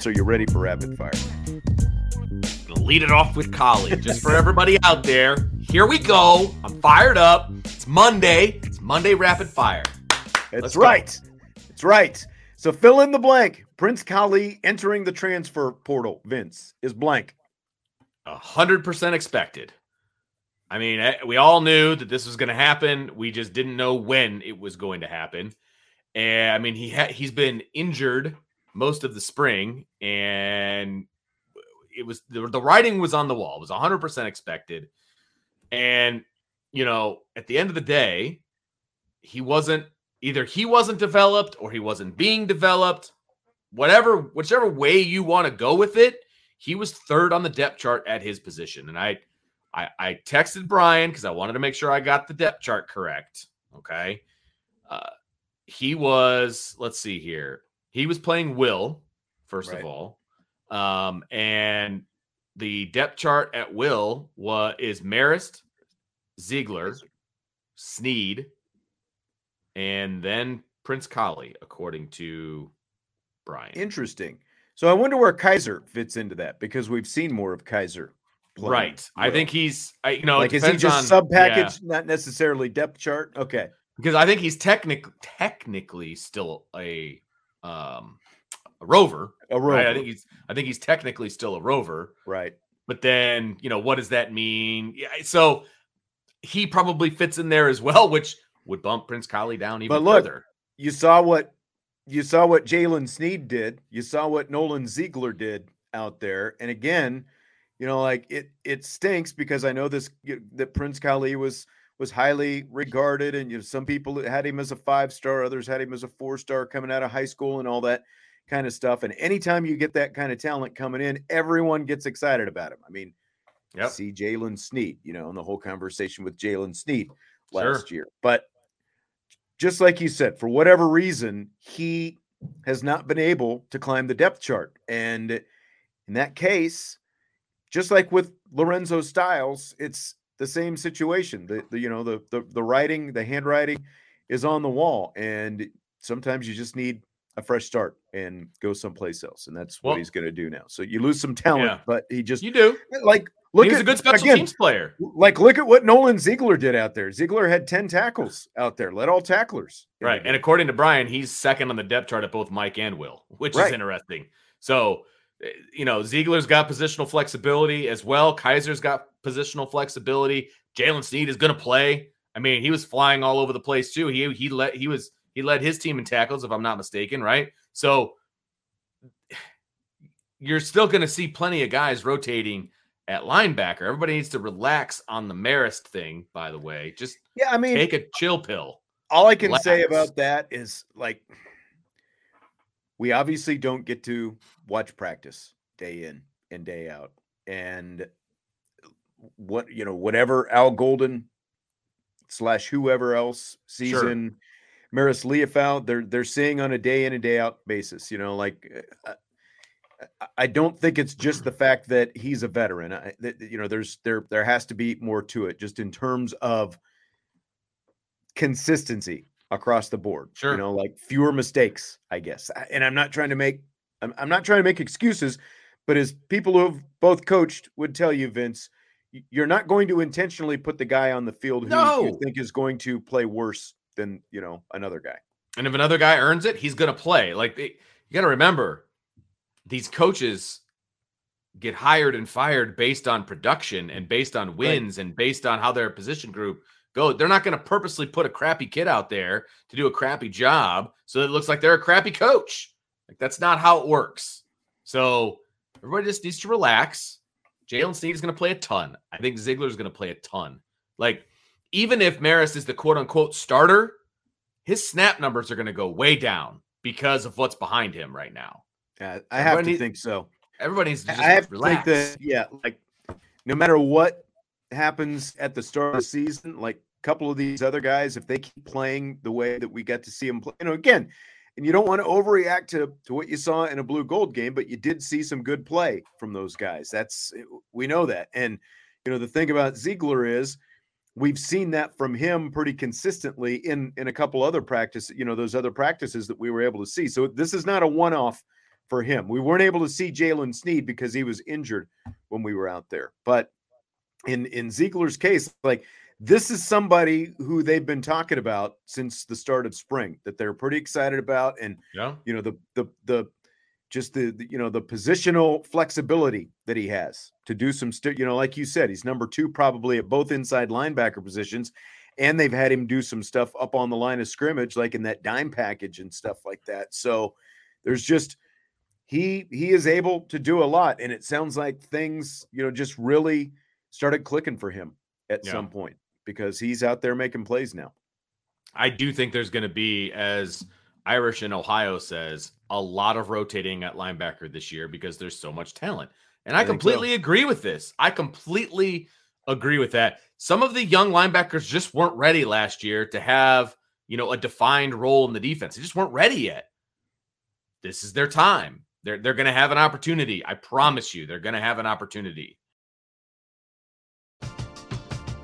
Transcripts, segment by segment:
Vince, are you ready for rapid fire? Lead it off with Kollie, just for everybody out there. Here we go. I'm fired up. It's Monday. It's Monday rapid fire. That's Let's go. right. That's right. So fill in the blank. Prince Kollie entering the transfer portal. Vince is blank. A hundred percent expected. I mean, eh, we all knew that this was going to happen. We just didn't know when it was going to happen. And I mean, he ha- he's been injured most of the spring, and it was the, the writing was on the wall. It was 100% expected. And, you know, at the end of the day, he wasn't either he wasn't developed or he wasn't being developed. Whatever, whichever way you want to go with it, he was third on the depth chart at his position. And I I, I texted Brian because I wanted to make sure I got the depth chart correct. Okay. Uh, he was, let's see here. He was playing Will, first Right. of all. Um, and the depth chart at Will was is Marist, Ziegler, Sneed, and then Prince Kollie, according to Brian. Interesting. So I wonder where Kiser fits into that because we've seen more of Kiser. playing right. I think he's I you know like is he just sub yeah. package, not necessarily depth chart? Okay. because I think he's technic technically still a um a rover. A Right? I think he's I think he's technically still a rover. Right. But then, you know, what does that mean? Yeah, so he probably fits in there as well, which would bump Prince Kollie down even But look, further. You saw what you saw what Jaylen Sneed did. You saw what Nolan Ziegler did out there. And again, you know, like it it stinks because I know this that Prince Kollie was was highly regarded, and you know, some people had him as a five star, others had him as a four star coming out of high school and all that kind of stuff. And anytime you get that kind of talent coming in, everyone gets excited about him. I mean, Yep. see Jaylen Sneed, you know, in the whole conversation with Jaylen Sneed Sure. last year. But just like you said, for whatever reason, he has not been able to climb the depth chart. And in that case, just like with Lorenzo Styles, it's the same situation. The, the you know, the, the the writing, the handwriting is on the wall. And sometimes you just need a fresh start and go someplace else. And that's what Well- he's gonna do now. So you lose some talent, Yeah. but he just You do. like look he was at a good special again, teams player. like look at what Nolan Ziegler did out there. Ziegler had 10 tackles out there, led all tacklers. Right. And according to Brian, he's second on the depth chart at both Mike and Will, which Right. is interesting. So, you know, Ziegler's got positional flexibility as well. Kiser's got positional flexibility. Jaylen Sneed is going to play. I mean, he was flying all over the place too. He he let he was he led his team in tackles, if I'm not mistaken, right? So you're still going to see plenty of guys rotating at linebacker. Everybody needs to relax on the Marist thing, by the way. Just yeah, I mean, take a chill pill. all I can say about that is like we obviously don't get to watch practice day in and day out. And what you know, whatever Al Golden slash whoever else season Sure. Maris Liufau, they're they're seeing on a day in and day out basis. You know, like uh, I- I don't think it's just the fact that he's a veteran. I, you know, there's there there has to be more to it, just in terms of consistency across the board. Sure. You know, like fewer mistakes, I guess. And I'm not trying to make I'm, I'm not trying to make excuses, but as people who have both coached would tell you, Vince, you're not going to intentionally put the guy on the field who no. you think is going to play worse than you know another guy. And if another guy earns it, he's going to play. Like they, you got to remember, these coaches get hired and fired based on production and based on wins right. and based on how their position group go. They're not going to purposely put a crappy kid out there to do a crappy job so it looks like they're a crappy coach. Like that's not how it works. So everybody just needs to relax. Jaylen Sneed is going to play a ton. I think Ziegler is going to play a ton. Like even if Maris is the quote unquote starter, his snap numbers are going to go way down because of what's behind him right now. Yeah, I have to think so. Everybody needs to I have relax. to think that, yeah, like no matter what happens at the start of the season, like a couple of these other guys, if they keep playing the way that we got to see them play, you know, again, and you don't want to overreact to, to what you saw in a blue gold game, but you did see some good play from those guys. That's we know that. And you know, the thing about Ziegler is we've seen that from him pretty consistently in in a couple other practices, you know, those other practices that we were able to see. So this is not a one-off for him. We weren't able to see Jaylen Sneed because he was injured when we were out there. But in in Ziegler's case, like this is somebody who they've been talking about since the start of spring that they're pretty excited about and yeah. you know the the the just the, the, you know the positional flexibility that he has to do some st- you know like you said he's number 2 probably at both inside linebacker positions and they've had him do some stuff up on the line of scrimmage like in that dime package and stuff like that so there's just he he is able to do a lot and it sounds like things you know just really started clicking for him at yeah. some point because he's out there making plays now i do think there's going to be as irish in ohio says a lot of rotating at linebacker this year because there's so much talent and i, I completely so. agree with this i completely agree with that some of the young linebackers just weren't ready last year to have you know a defined role in the defense they just weren't ready yet this is their time they're they're going to have an opportunity. I promise you, they're going to have an opportunity.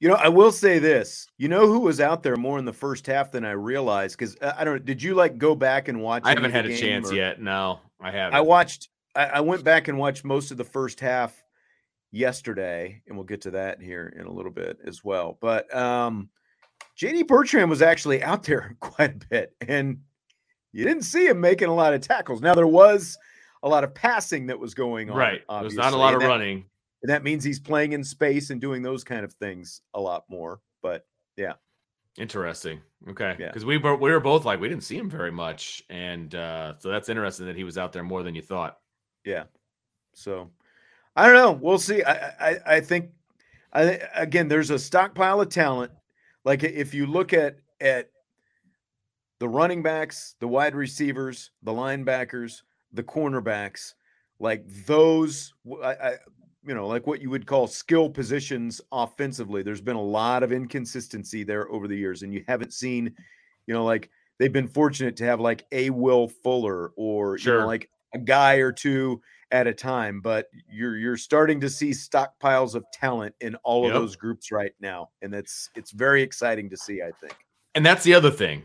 You know, I will say this. You know who was out there more in the first half than I realized? Because uh, I don't. Did you like go back and watch? I haven't had a chance or, yet. No, I haven't. I watched. I, I, went back and watched most of the first half yesterday, and we'll get to that here in a little bit as well. But um, JD Bertrand was actually out there quite a bit, and you didn't see him making a lot of tackles. Now there was a lot of passing that was going on. Right. There's not a lot of that, running. And that means he's playing in space and doing those kind of things a lot more. But yeah. Interesting. Okay. Because yeah. we were we were both like we didn't see him very much, and uh, so that's interesting that he was out there more than you thought. Yeah. So I don't know. We'll see. I I, I think I again there's a stockpile of talent. Like if you look at at the running backs, the wide receivers, the linebackers, the cornerbacks, like those, I, I, you know, like what you would call skill positions offensively. There's been a lot of inconsistency there over the years, and you haven't seen, you know, like they've been fortunate to have like a Will Fuller or sure. you know, like a guy or two at a time, but you're you're starting to see stockpiles of talent in all yep. of those groups right now, and it's it's very exciting to see. I think, and that's the other thing.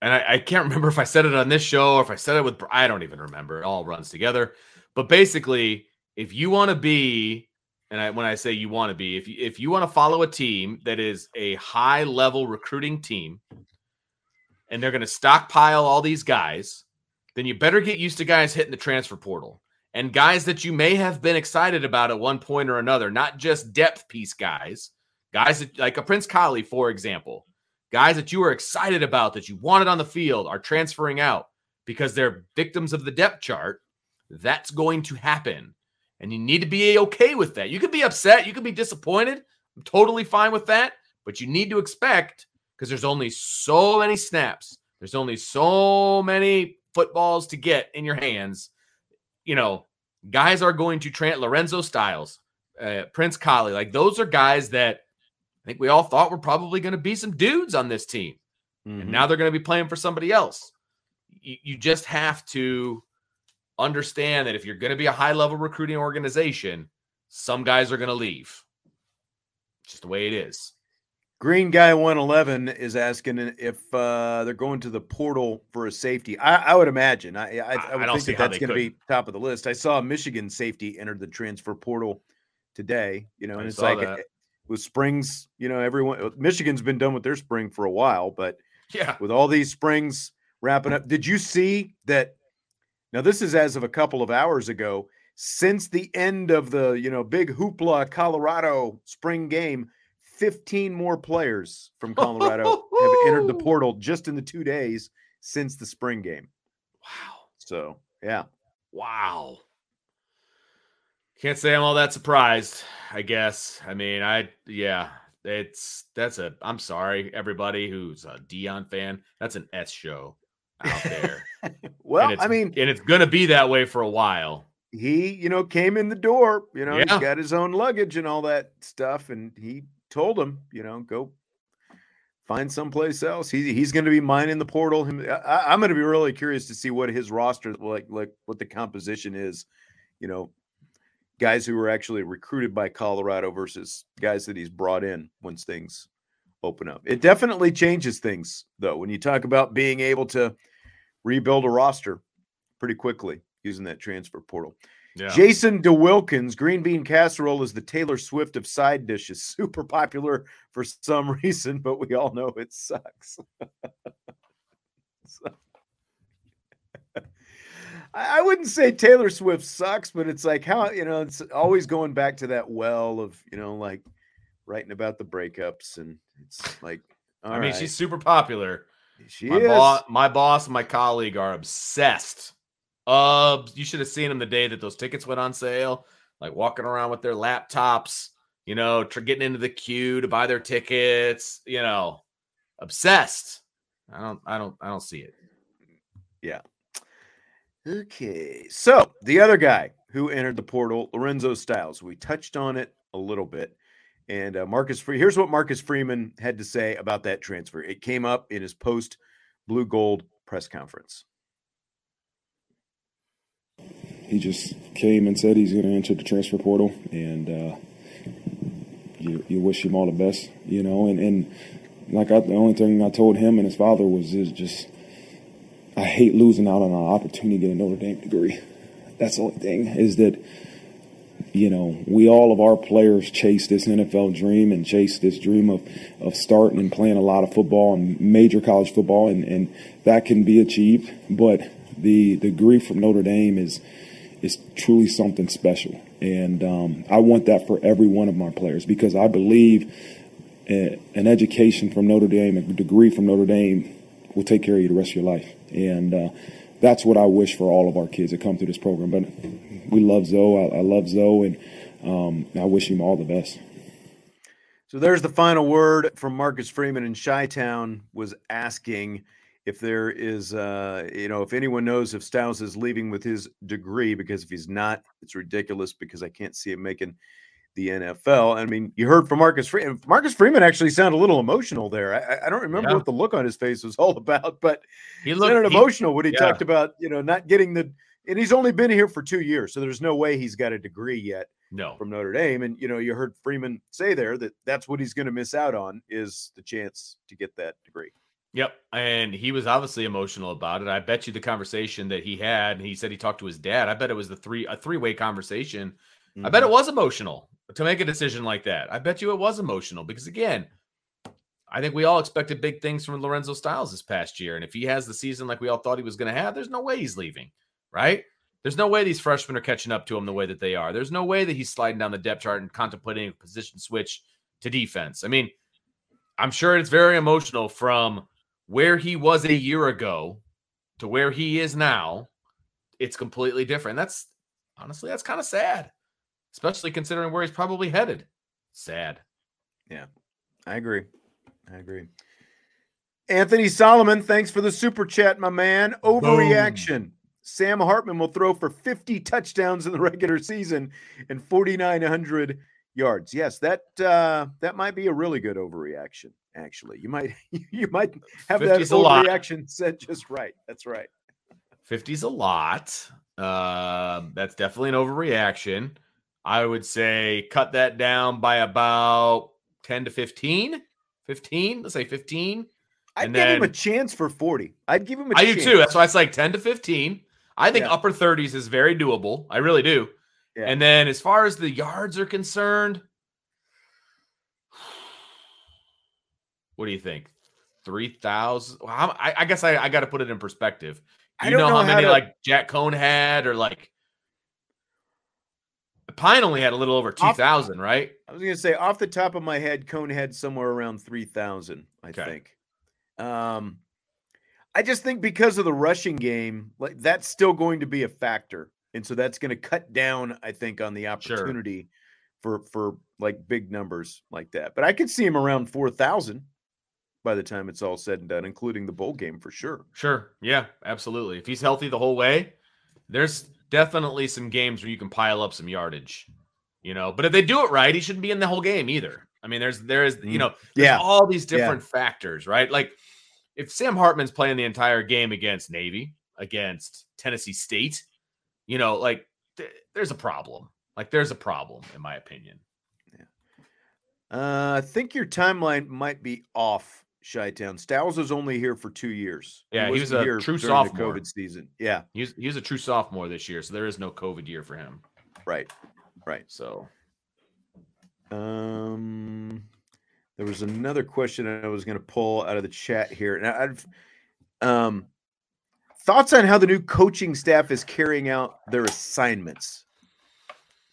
And I, I can't remember if I said it on this show or if I said it with I don't even remember. It all runs together. But basically, if you want to be, and I, when I say you want to be, if you, if you want to follow a team that is a high level recruiting team, and they're going to stockpile all these guys then you better get used to guys hitting the transfer portal and guys that you may have been excited about at one point or another, not just depth piece guys, guys that, like a Prince Kollie, for example, guys that you were excited about that you wanted on the field are transferring out because they're victims of the depth chart. That's going to happen. And you need to be okay with that. You could be upset, you could be disappointed. I'm totally fine with that. But you need to expect because there's only so many snaps, there's only so many footballs to get in your hands, you know, guys are going to train Lorenzo Styles, uh, Prince Kollie. Like those are guys that I think we all thought were probably going to be some dudes on this team. Mm-hmm. And now they're going to be playing for somebody else. You, you just have to understand that if you're going to be a high level recruiting organization, some guys are going to leave. Just the way it is. Green Guy 111 is asking if uh, they're going to the portal for a safety. I, I would imagine. I, I, I would think that that's going to be top of the list. I saw Michigan safety entered the transfer portal today, you know, and it's like that. with springs, you know, everyone, uh, Michigan's been done with their spring for a while, but yeah, with all these springs wrapping up, did you see that? Now, this is as of a couple of hours ago. Since the end of the, you know, big hoopla Colorado spring game, 15 more players from Colorado have entered the portal just in the two days since the spring game. Wow. So, yeah. Wow. Can't say I'm all that surprised, I guess. I mean, I, yeah, it's, that's a, I'm sorry, everybody who's a Deion fan. That's an S show out there. well, I mean, and it's going to be that way for a while. He, you know, came in the door, you know, yeah. he's got his own luggage and all that stuff, and he told him, you know, go find someplace else. He, he's going to be mining the portal. Him, I, am going to be really curious to see what his roster like, like what the composition is. You know, guys who were actually recruited by Colorado versus guys that he's brought in once things open up. It definitely changes things though when you talk about being able to rebuild a roster pretty quickly using that transfer portal. Yeah. Jason DeWilkins, green bean casserole is the Taylor Swift of side dishes. Super popular for some reason, but we all know it sucks. so, I, wouldn't say Taylor Swift sucks, but it's like how you know it's always going back to that well of you know like writing about the breakups and it's like I mean right. she's super popular. She my is. Bo- my boss and my colleague are obsessed uh, you should have seen them the day that those tickets went on sale, like walking around with their laptops, you know, tr- getting into the queue to buy their tickets, you know, obsessed. I don't, I don't, I don't see it. Yeah. Okay. So the other guy who entered the portal, Lorenzo Styles, we touched on it a little bit. And uh, Marcus Free, here's what Marcus Freeman had to say about that transfer. It came up in his post blue gold press conference he just came and said he's going to enter the transfer portal, and uh, you, you wish him all the best, you know. And, and like I, the only thing I told him and his father was is just I hate losing out on an opportunity to get a Notre Dame degree. That's the only thing is that you know we all of our players chase this NFL dream and chase this dream of of starting and playing a lot of football and major college football, and and that can be achieved, but the degree from Notre Dame is is truly something special. And um, I want that for every one of my players because I believe a, an education from Notre Dame, a degree from Notre Dame, will take care of you the rest of your life. And uh, that's what I wish for all of our kids that come through this program. But we love Zoe. I, I love Zoe, and um, I wish him all the best. So there's the final word from Marcus Freeman in Chi Town was asking if there is, uh, you know, if anyone knows if Styles is leaving with his degree, because if he's not, it's ridiculous because I can't see him making the NFL. I mean, you heard from Marcus Freeman. Marcus Freeman actually sounded a little emotional there. I, I don't remember yeah. what the look on his face was all about, but he looked sounded emotional when he yeah. talked about, you know, not getting the, and he's only been here for two years, so there's no way he's got a degree yet. No, from Notre Dame, and you know, you heard Freeman say there that that's what he's going to miss out on is the chance to get that degree. Yep. And he was obviously emotional about it. I bet you the conversation that he had, he said he talked to his dad. I bet it was the three a three-way conversation. Mm-hmm. I bet it mm-hmm. was emotional to make a decision like that. I bet you it was emotional because again, I think we all expected big things from Lorenzo Styles this past year. And if he has the season like we all thought he was going to have, there's no way he's leaving, right? There's no way these freshmen are catching up to him the way that they are. There's no way that he's sliding down the depth chart and contemplating a position switch to defense. I mean, I'm sure it's very emotional from where he was a year ago to where he is now, it's completely different. That's honestly, that's kind of sad, especially considering where he's probably headed. Sad. Yeah, I agree. I agree. Anthony Solomon, thanks for the super chat, my man. Overreaction. Boom. Sam Hartman will throw for 50 touchdowns in the regular season and 4,900 yards. Yes, that uh, that might be a really good overreaction actually. You might you might have that overreaction set just right. That's right. 50's a lot. Uh, that's definitely an overreaction. I would say cut that down by about 10 to 15. 15, let's say 15. I'd give then, him a chance for 40. I'd give him a I chance. I do too. That's why it's like 10 to 15. I think yeah. upper 30s is very doable. I really do. Yeah. And then as far as the yards are concerned, What do you think? Three thousand? Well, I, I, guess I, I got to put it in perspective. Do you know, know, how many to... like Jack Coan had, or like Pyne only had a little over two thousand, right? I was gonna say off the top of my head, Coan had somewhere around three thousand. I okay. think. Um, I just think because of the rushing game, like that's still going to be a factor, and so that's going to cut down, I think, on the opportunity sure. for for like big numbers like that. But I could see him around four thousand by the time it's all said and done, including the bowl game for sure. Sure. Yeah, absolutely. If he's healthy the whole way, there's definitely some games where you can pile up some yardage, you know. But if they do it right, he shouldn't be in the whole game either. I mean, there's there is you mm-hmm. know, yeah, all these different yeah. factors, right? Like if Sam Hartman's playing the entire game against Navy, against Tennessee State, you know, like th- there's a problem. Like there's a problem, in my opinion. Yeah. Uh, I think your timeline might be off Chi-Town. Styles was only here for two years. Yeah, he, he was a true sophomore. COVID season. Yeah, he was, he was a true sophomore this year, so there is no COVID year for him. Right, right. So, um, there was another question I was going to pull out of the chat here, and I've um thoughts on how the new coaching staff is carrying out their assignments.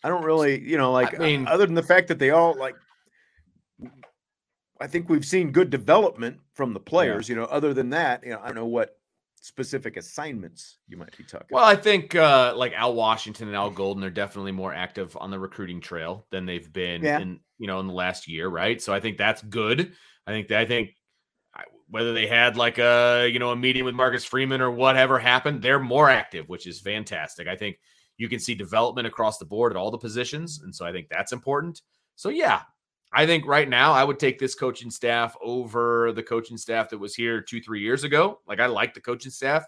I don't really, you know, like I mean, other than the fact that they all like I think we've seen good development from the players. Yeah. You know, other than that, you know, I don't know what specific assignments you might be talking. Well, about. I think uh, like Al Washington and Al Golden are definitely more active on the recruiting trail than they've been yeah. in you know in the last year, right? So I think that's good. I think that I think whether they had like a you know a meeting with Marcus Freeman or whatever happened, they're more active, which is fantastic. I think you can see development across the board at all the positions, and so I think that's important. So yeah, I think right now I would take this coaching staff over the coaching staff that was here two, three years ago. Like I like the coaching staff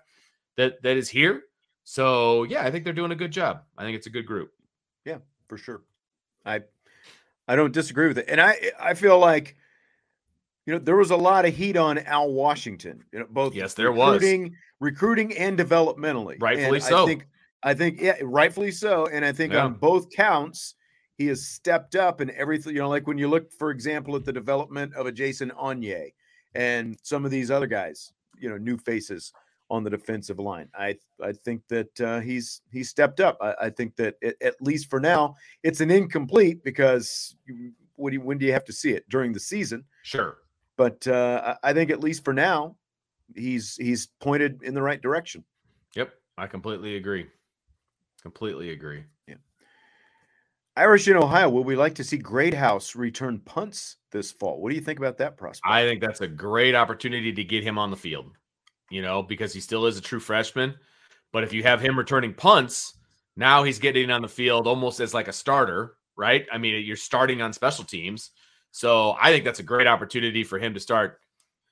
that that is here. So yeah, I think they're doing a good job. I think it's a good group. Yeah, for sure. I I don't disagree with it. And I I feel like you know there was a lot of heat on Al Washington, you know, both yes, there recruiting, was recruiting and developmentally. Rightfully and so. I think I think yeah, rightfully so. And I think yeah. on both counts, he has stepped up and everything. You know, like when you look, for example, at the development of a Jason Onye and some of these other guys, you know, new faces on the defensive line. I I think that uh, he's he's stepped up. I, I think that it, at least for now, it's an incomplete because you, when, do you, when do you have to see it during the season? Sure, but uh, I think at least for now, he's he's pointed in the right direction. Yep, I completely agree. Completely agree. Yeah. Irish in Ohio, would we like to see Greathouse return punts this fall? What do you think about that prospect? I think that's a great opportunity to get him on the field, you know, because he still is a true freshman. But if you have him returning punts, now he's getting on the field almost as like a starter, right? I mean, you're starting on special teams. So I think that's a great opportunity for him to start,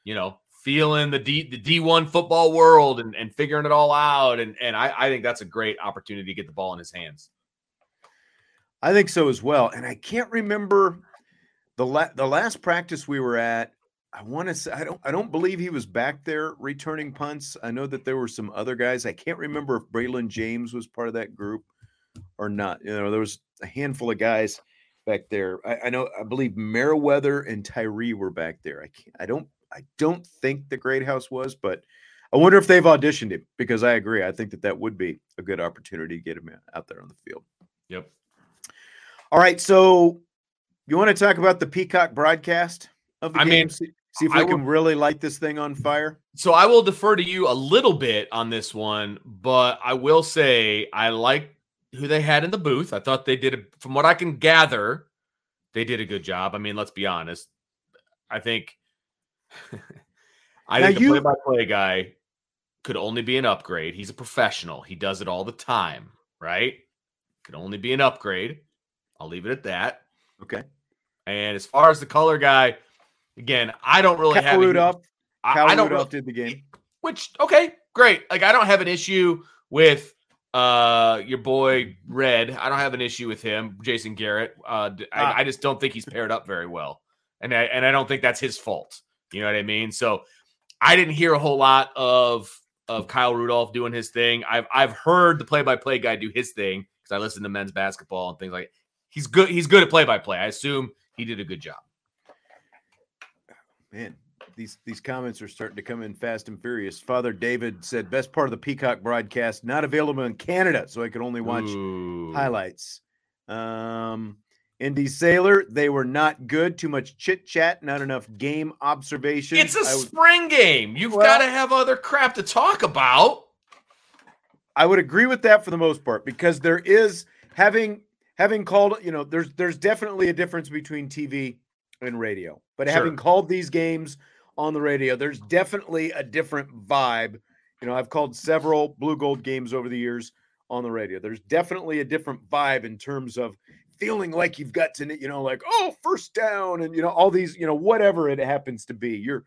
you know, feeling the D the D1 football world and, and figuring it all out. And and I, I think that's a great opportunity to get the ball in his hands. I think so as well. And I can't remember the la- the last practice we were at. I want to say I don't I don't believe he was back there returning punts. I know that there were some other guys. I can't remember if Braylon James was part of that group or not. You know, there was a handful of guys back there. I, I know I believe Merriweather and Tyree were back there. I can't I don't I don't think the Greathouse was, but I wonder if they've auditioned him because I agree. I think that that would be a good opportunity to get him uh, out there on the field. Yep. All right, so you want to talk about the Peacock broadcast of the I game? mean, see, if I we can would- really light this thing on fire. So I will defer to you a little bit on this one, but I will say I like who they had in the booth. I thought they did, a, from what I can gather, they did a good job. I mean, let's be honest. I think, I Now think the play-by-play guy could only be an upgrade. He's a professional. He does it all the time, right? Could only be an upgrade. I'll leave it at that. Okay, And as far as the color guy, again, I don't really Cal have. Rudolph. I, Cal I don't. Rudolph really- did the game. which okay, great. Like I don't have an issue with uh your boy Red. I don't have an issue with him, Jason Garrett. Uh I, Ah. I just don't think he's paired up very well. And I and I don't think that's his fault. You know what I mean? So I didn't hear a whole lot of of Kyle Rudolph doing his thing. I've I've heard the play-by-play guy do his thing because I listen to men's basketball and things like he's good he's good at play-by-play. I assume he did a good job. Man, these these comments are starting to come in fast and furious. Father David said, "Best part of the Peacock broadcast not available in Canada, so I could only watch Ooh. highlights." Um, Indy Sailor, they were not good. Too much chit chat, not enough game observation. It's a would- spring game. You've Well- got to have other crap to talk about. I would agree with that for the most part because there is having having called, you know, there's there's definitely a difference between TV and radio. But Sure. having called these games on the radio, there's mm-hmm. definitely a different vibe. You know, I've called several blue gold games over the years on the radio. There's definitely a different vibe in terms of feeling like you've got to, you know, like, oh, first down and you know, all these, you know, whatever it happens to be. You're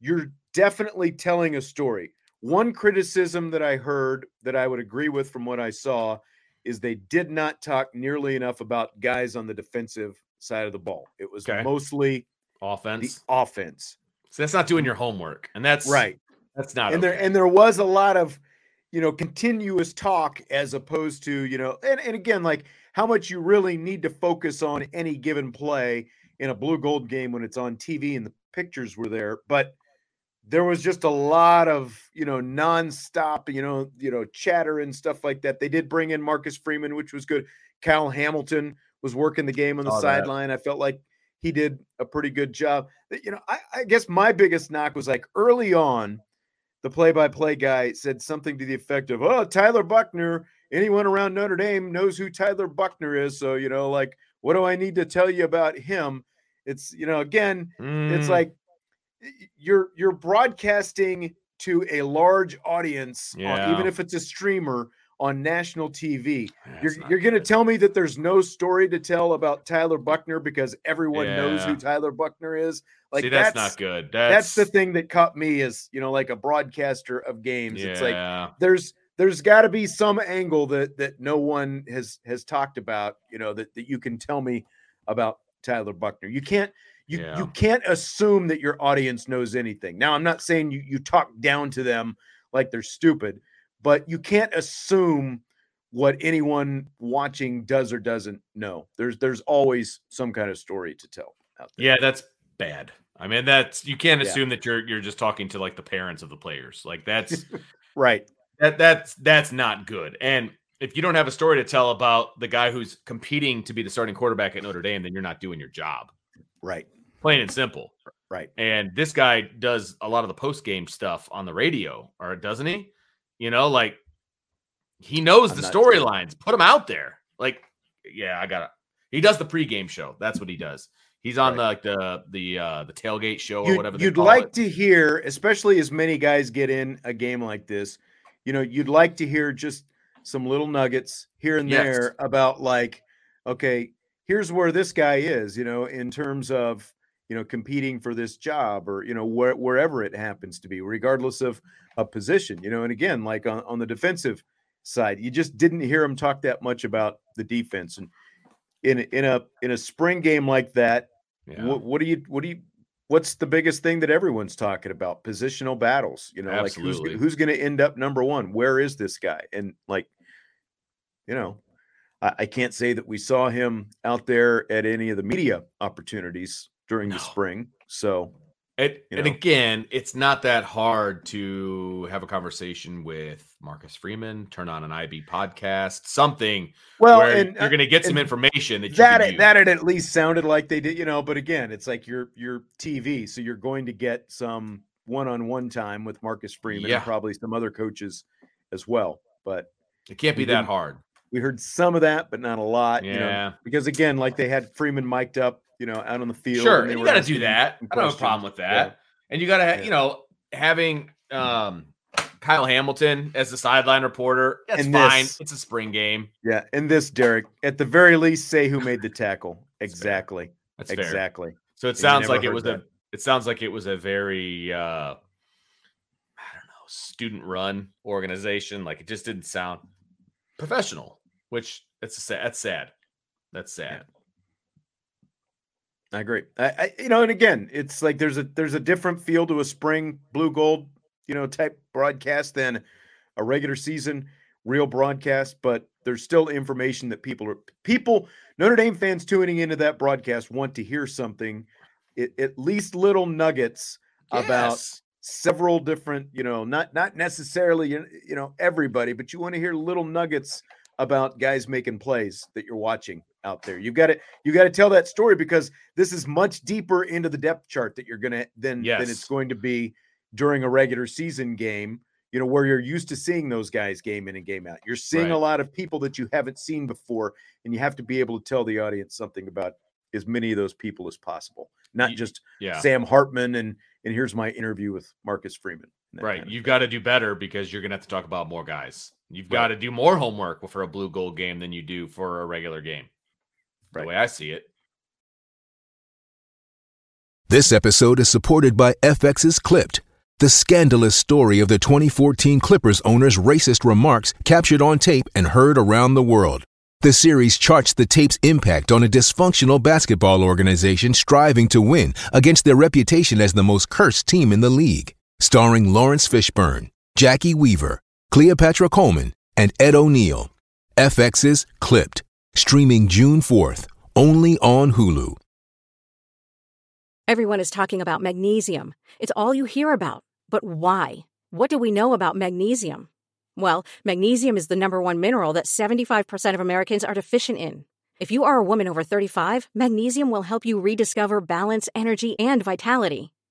you're definitely telling a story. One criticism that I heard that I would agree with from what I saw is they did not talk nearly enough about guys on the defensive side of the ball. It was Okay. mostly the Offense. offense. So that's not doing your homework, and that's Right. That's not. and there and there was a lot of you know continuous talk as opposed to you know and, and again like how much you really need to focus on any given play in a blue gold game when it's on tv and the pictures were there but there was just a lot of you know nonstop you know you know chatter and stuff like that they did bring in marcus freeman which was good kyle hamilton was working the game on the sideline i felt like he did a pretty good job you know I, I guess my biggest knock was like early on the play-by-play guy said something to the effect of, "Oh, Tyler Buchner. Anyone around Notre Dame knows who Tyler Buchner is. So you know, like, what do I need to tell you about him?" It's you know, again, it's Mm, like you're you're broadcasting to a large audience, on- even if it's a streamer on national TV. that's You're you're going to tell me that there's no story to tell about Tyler Buchner because everyone knows who Tyler Buchner is. Like See, that's, not good. that's That's, the thing that caught me as you know like a broadcaster of games Yeah. it's like there's there's got to be some angle that that no one has has talked about you know that, that you can tell me about tyler buchner you can't you, Yeah. you can't assume that your audience knows anything now i'm not saying you you talk down to them like they're stupid but you can't assume what anyone watching does or doesn't know there's there's always some kind of story to tell out there yeah, that's bad. I mean, that's you can't Yeah. assume that you're you're just talking to like the parents of the players. Like that's right that that's that's not good. And if you don't have a story to tell about the guy who's competing to be the starting quarterback at Notre Dame, then you're not doing your job. right Plain and simple. right And this guy does a lot of the post game stuff on the radio, or doesn't he? You know, like he knows I'm the storylines. Put him out there. Like yeah, I got it. He does the pregame show. That's what he does. He's on right. the the the uh the tailgate show or you'd, whatever. You'd like it. to hear, especially as many guys get in a game like this. You know, you'd like to hear just some little nuggets here and yes. there about like, okay, here's where this guy is. You know, in terms of you know competing for this job or you know where, wherever it happens to be, regardless of a position. You know, and again, like on, on the defensive side, you just didn't hear him talk that much about the defense and in in a in a spring game like that yeah. What, what do you what do you what's the biggest thing that everyone's talking about? Positional battles. You know, Absolutely. like who's who's going to end up number one? Where is this guy? And like, you know, I, I, can't say that we saw him out there at any of the media opportunities during no. the spring. So and, you know. and again, it's not that hard to have a conversation with Marcus Freeman, turn on an IB podcast, something. Well, and, uh, you're going to get some information that that that it at least sounded like they did, you know. But again, it's like your your TV, so you're going to get some one-on-one time with Marcus Freeman yeah. and probably some other coaches as well. But it can't be that hard. We heard some of that, but not a lot. Yeah, you know, because again, like they had Freeman mic'd up you know, out on the field. Sure, you got to do that. I don't have a problem with that. Yeah. And you got to, yeah. you know, having um, Kyle Hamilton as the sideline reporter. That's and fine. This, it's a spring game. Yeah, and this, Derek, at the very least, say who made the tackle. Exactly. That's exactly. Fair. So it sounds like it was that. a. It sounds like it was a very, uh, I don't know, student run organization. Like it just didn't sound professional, which that's sad. That's sad. That's sad. I agree. I, I, you know, and again, it's like there's a there's a different feel to a spring blue gold, you know, type broadcast than a regular season real broadcast, but there's still information that people are people Notre Dame fans tuning into that broadcast want to hear something, it, at least little nuggets yes. about several different, you know, not not necessarily you know everybody, but you want to hear little nuggets about guys making plays that you're watching out there. You've got to you got to tell that story because this is much deeper into the depth chart that you're gonna than yes. than it's going to be during a regular season game. You know where you're used to seeing those guys game in and game out. You're seeing right. a lot of people that you haven't seen before, and you have to be able to tell the audience something about as many of those people as possible, not just yeah. Sam Hartman and and here's my interview with Marcus Freeman. Right, kind of you've got to do better because you're gonna have to talk about more guys. You've right. got to do more homework for a blue gold game than you do for a regular game right. the way I see it. This episode is supported by FX's Clipped, the scandalous story of the 2014 Clippers owner's racist remarks captured on tape and heard around the world. The series charts the tape's impact on a dysfunctional basketball organization striving to win against their reputation as the most cursed team in the league. Starring Laurence Fishburne, Jacki Weaver, Cleopatra Coleman, and Ed O'Neill. FX's Clipped Streaming June 4th, only on Hulu. Everyone is talking about magnesium. It's all you hear about. But why? What do we know about magnesium? Well, magnesium is the number one mineral that 75% of Americans are deficient in. If you are a woman over 35, magnesium will help you rediscover balance, energy, and vitality.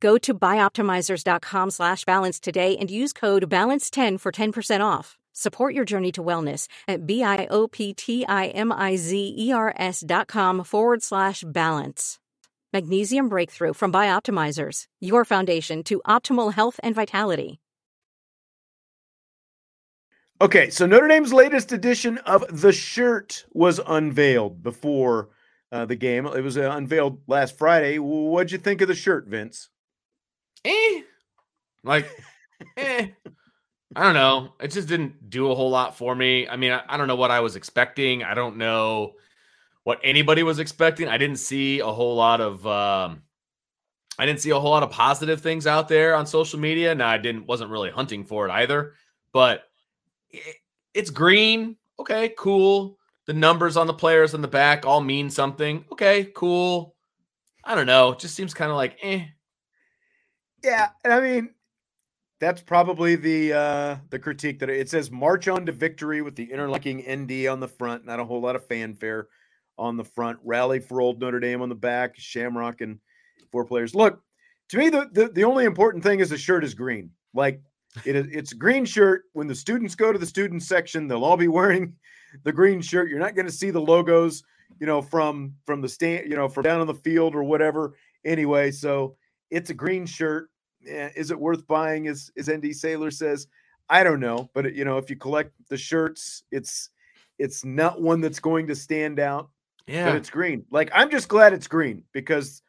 Go to bioptimizers.com slash balance today and use code BALANCE10 for 10% off. Support your journey to wellness at B-I-O-P-T-I-M-I-Z-E-R-S dot com forward slash balance. Magnesium Breakthrough from Bioptimizers, your foundation to optimal health and vitality. Okay, so Notre Dame's latest edition of the shirt was unveiled before uh, the game. It was uh, unveiled last Friday. What'd you think of the shirt, Vince? Eh. Like, eh. I don't know. It just didn't do a whole lot for me. I mean, I, I, don't know what I was expecting. I don't know what anybody was expecting. I didn't see a whole lot of um I didn't see a whole lot of positive things out there on social media. Now I didn't wasn't really hunting for it either, but it, it's green. Okay, cool. The numbers on the players in the back all mean something. Okay, cool. I don't know. It just seems kind of like eh. Yeah, and I mean, that's probably the uh the critique that it says march on to victory with the interlocking ND on the front, not a whole lot of fanfare on the front, rally for old Notre Dame on the back, Shamrock and four players. Look, to me, the the, the only important thing is the shirt is green. Like it is it's a green shirt. When the students go to the student section, they'll all be wearing the green shirt. You're not going to see the logos, you know, from from the stand, you know, from down on the field or whatever. Anyway, so it's a green shirt. Eh, is it worth buying? As as ND Sailor says, I don't know, but you know, if you collect the shirts, it's it's not one that's going to stand out. Yeah, but it's green. Like I'm just glad it's green because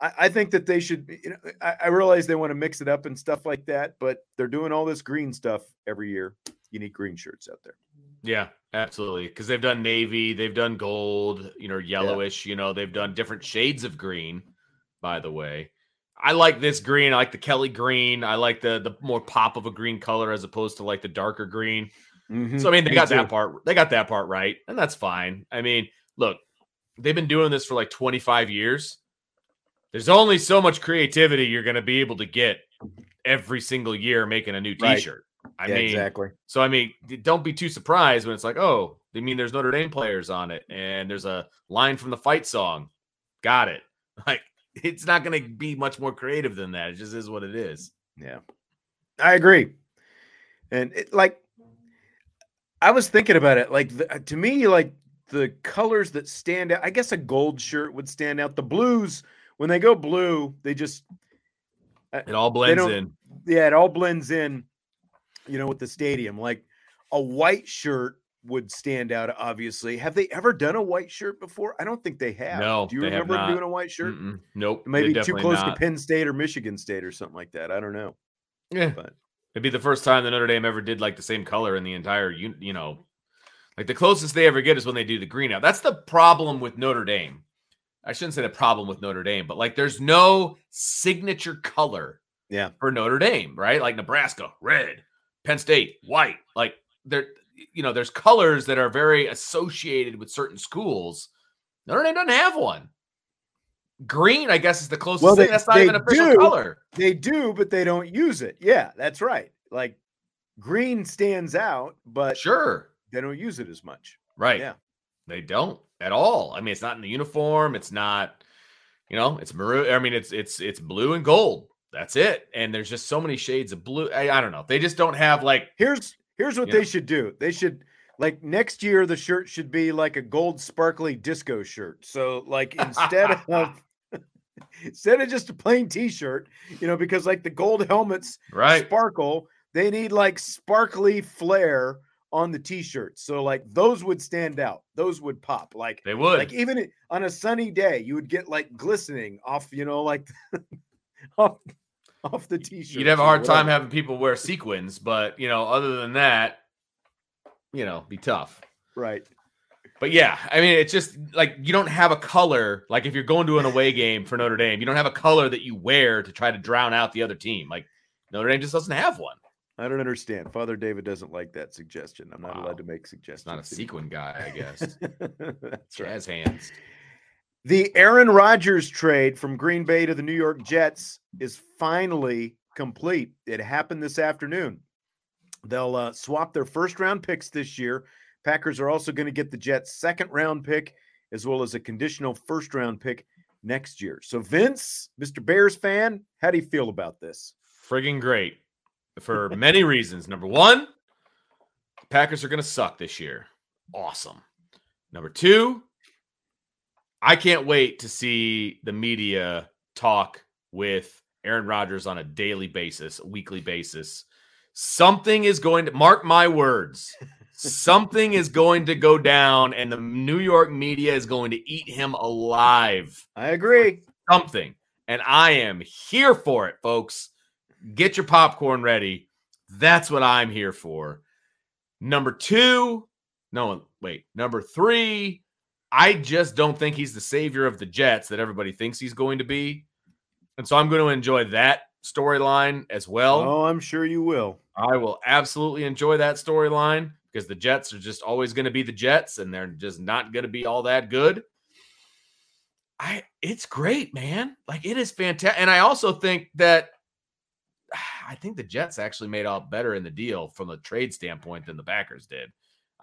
I, I think that they should. You know, I, I realize they want to mix it up and stuff like that, but they're doing all this green stuff every year. You need green shirts out there. Yeah, absolutely. Because they've done navy, they've done gold, you know, yellowish. You know, they've done different shades of green. By the way, I like this green. I like the Kelly green. I like the the more pop of a green color as opposed to like the darker green. Mhm. So I mean, they Me got too. that part. They got that part right, and that's fine. I mean, look, they've been doing this for like 25 years. There's only so much creativity you're going to be able to get every single year making a new T-shirt. I Yeah, mean, exactly. so I mean, don't be too surprised when it's like, oh, they mean there's Notre Dame players on it, and there's a line from the fight song. Got it. Like it's not going to be much more creative than that. It just is what it is. Yeah, I agree. And it, like, I was thinking about it. Like, the, to me, like the colors that stand out. I guess a gold shirt would stand out. The blues, when they go blue, they just uh, It all blends in. yeah, it all blends in. You know, with the stadium, like a white shirt would stand out. Obviously, have they ever done a white shirt before? I don't think they have. No, do you remember doing a white shirt? Mm-mm. Nope. Maybe too close not. to Penn State or Michigan State or something like that. I don't know. Yeah. But It'd be the first time that Notre Dame ever did like the same color in the entire, you, you know, like the closest they ever get is when they do the green out. That's the problem with Notre Dame. I shouldn't say the problem with Notre Dame, but like there's no signature color yeah, for Notre Dame, right? Like Nebraska, red, Penn State, white. Like there, you know, there's colors that are very associated with certain schools. Notre Dame doesn't have one. Green, I guess, is the closest Well, thing. they- That's not even official do. color. They do, but they don't use it. Yeah, that's right. Like green stands out, but Sure. they don't use it as much. Right. Yeah. They don't at all. I mean, it's not in the uniform. It's not, you know, it's maroon. I mean, it's it's it's blue and gold. That's it. And there's just so many shades of blue. I, I don't know. They just don't have like Here's here's what Yeah. they should do. They should like next year the shirt should be like a gold sparkly disco shirt. So like instead of instead of just a plain t-shirt, you know, because like the gold helmets right. sparkle, they need like sparkly flair on the t-shirt. So like those would stand out. Those would pop. Like They would. like even on a sunny day, you would get like glistening off, you know, like off off the t-shirt. You'd have a hard time having people wear sequins, but you know, other than that, you know, be tough. right. But yeah, I mean, it's just like you don't have a color. Like if you're going to an away game for Notre Dame, you don't have a color that you wear to try to drown out the other team. Like Notre Dame just doesn't have one. I don't understand. Father David doesn't like that suggestion. I'm not Wow. allowed to make suggestions. not a sequin guy, I guess. That's right. Hands. The Aaron Rodgers trade from Green Bay to the New York Jets is finally complete. It happened this afternoon. They'll uh, swap their first round picks this year. Packers are also going to get the Jets' second round pick as well as a conditional first round pick next year. So, Vince, Mr. Bears fan, how do you feel about this? friggin' great for many reasons. Number one, Packers are going to suck this year. Awesome. Number two, I can't wait to see the media talk with Aaron Rodgers on a daily basis, a weekly basis. Something is going to mark my words. Something is going to go down, and the New York media is going to eat him alive I agree. something. And I am here for it, folks. Get your popcorn ready. That's what I'm here for. Number two, no, wait. Number three, I just don't think he's the savior of the Jets that everybody thinks he's going to be. And so I'm going to enjoy that storyline as well. Oh, I'm sure you will. I will absolutely enjoy that storyline because the Jets are just always going to be the Jets and they're just not going to be all that good. I it's great, man. Like it is fantastic. And I also think that I think the Jets actually made out better in the deal from a trade standpoint than the Packers did.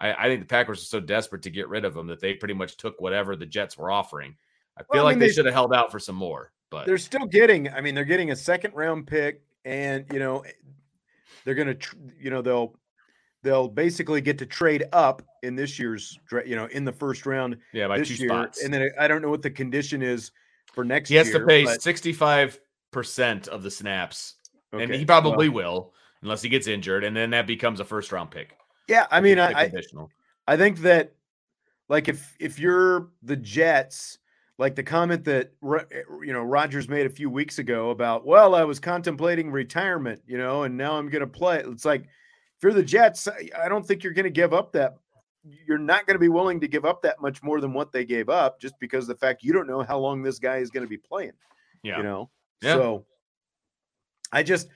I, I think the Packers are so desperate to get rid of him that they pretty much took whatever the Jets were offering. I feel Well, I like mean, they, they- should have held out for some more, but They're still getting. I mean, they're getting a second round pick, and you know, eh, they're gonna. Tr- you know, they'll they'll basically get to trade up in this year's. You know, in the first round yeah, by two year, spots. and then I don't know what the condition is for next year. he has year. to pay 65% of the snaps. and he probably well, will unless he gets injured, and then that becomes a first round pick. Yeah, I mean, I, I conditional. I think that like if if you're the Jets, like the comment that eh, you know Rodgers made a few weeks ago about, well, I was contemplating retirement, you know, and now I'm going to play. It's like if you're the Jets, I- don't think you're going to give up that. You're not going to be willing to give up that much more than what they gave up, just because the fact you don't know how long this guy is going to be playing. yeah. You know, Yeah. so I just,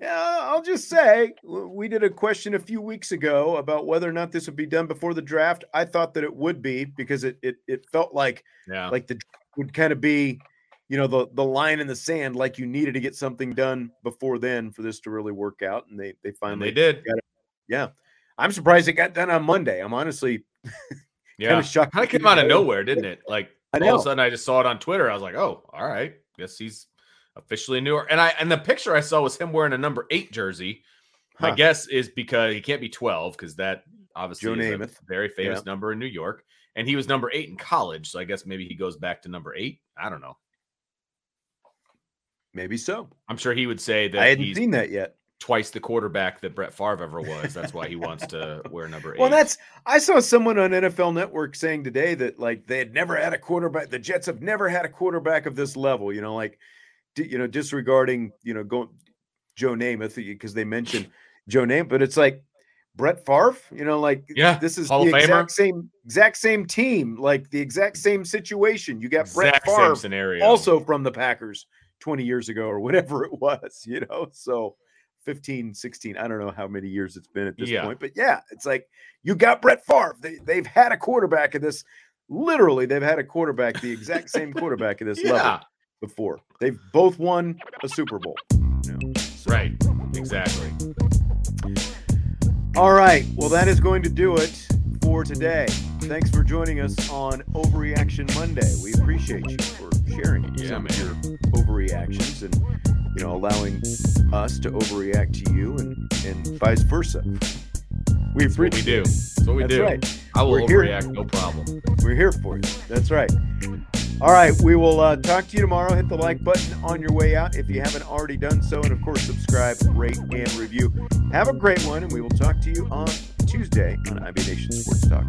yeah, I'll just say we did a question a few weeks ago about whether or not this would be done before the draft. I thought that it would be because it it it felt like yeah. like the would kind of be, you know, the the line in the sand, like you needed to get something done before then for this to really work out, and they they and finally they did. Yeah, I'm surprised it got done on Monday. I'm honestly Yeah. shocked Kind of came out of nowhere, didn't it? Like I all of a sudden I just saw it on Twitter. I was like, oh, all right. Guess he's officially new. And I and the picture I saw was him wearing a number eight jersey. My guess is because he can't be 12, because that obviously Joe is a Namath. very famous Yeah. number in New York. And he was number eight in college. So I guess maybe he goes back to number eight. I don't know. maybe so. I'm sure he would say that I hadn't he's seen that yet. twice the quarterback that Brett Favre ever was. That's why he wants to wear number eight. Well, that's I saw someone on NFL Network saying today that like they had never had a quarterback. The Jets have never had a quarterback of this level. You know, like you know, disregarding you know going Joe Namath because they mentioned Joe Namath, but it's like Brett Favre. You know, like Yeah, this is Hall the exact same exact same team, like the exact same situation. You got Brett exact same Favre scenario. also from the Packers 20 years ago or whatever it was, you know. So 15, 16, I don't know how many years it's been at this Yeah. point, but yeah, it's like you got Brett Favre. They, they've had a quarterback of this. Literally, they've had a quarterback, the exact same quarterback of this yeah, level before. They've both won a Super Bowl. you know, so- right. Exactly. All right. Well, that is going to do it for today. Thanks for joining us on Overreaction Monday. We appreciate you for sharing Yeah, some man. of your overreactions and you know allowing us to overreact to you and and vice versa. We That's what we appreciate do. That's what we That's do. right. I will We're here. overreact, no problem. We're here for you. That's right. All right. We will uh, talk to you tomorrow. Hit the like button on your way out if you haven't already done so. And of course, subscribe, rate, and review. Have a great one. And we will talk to you on Tuesday on IB Nation Sports Talk.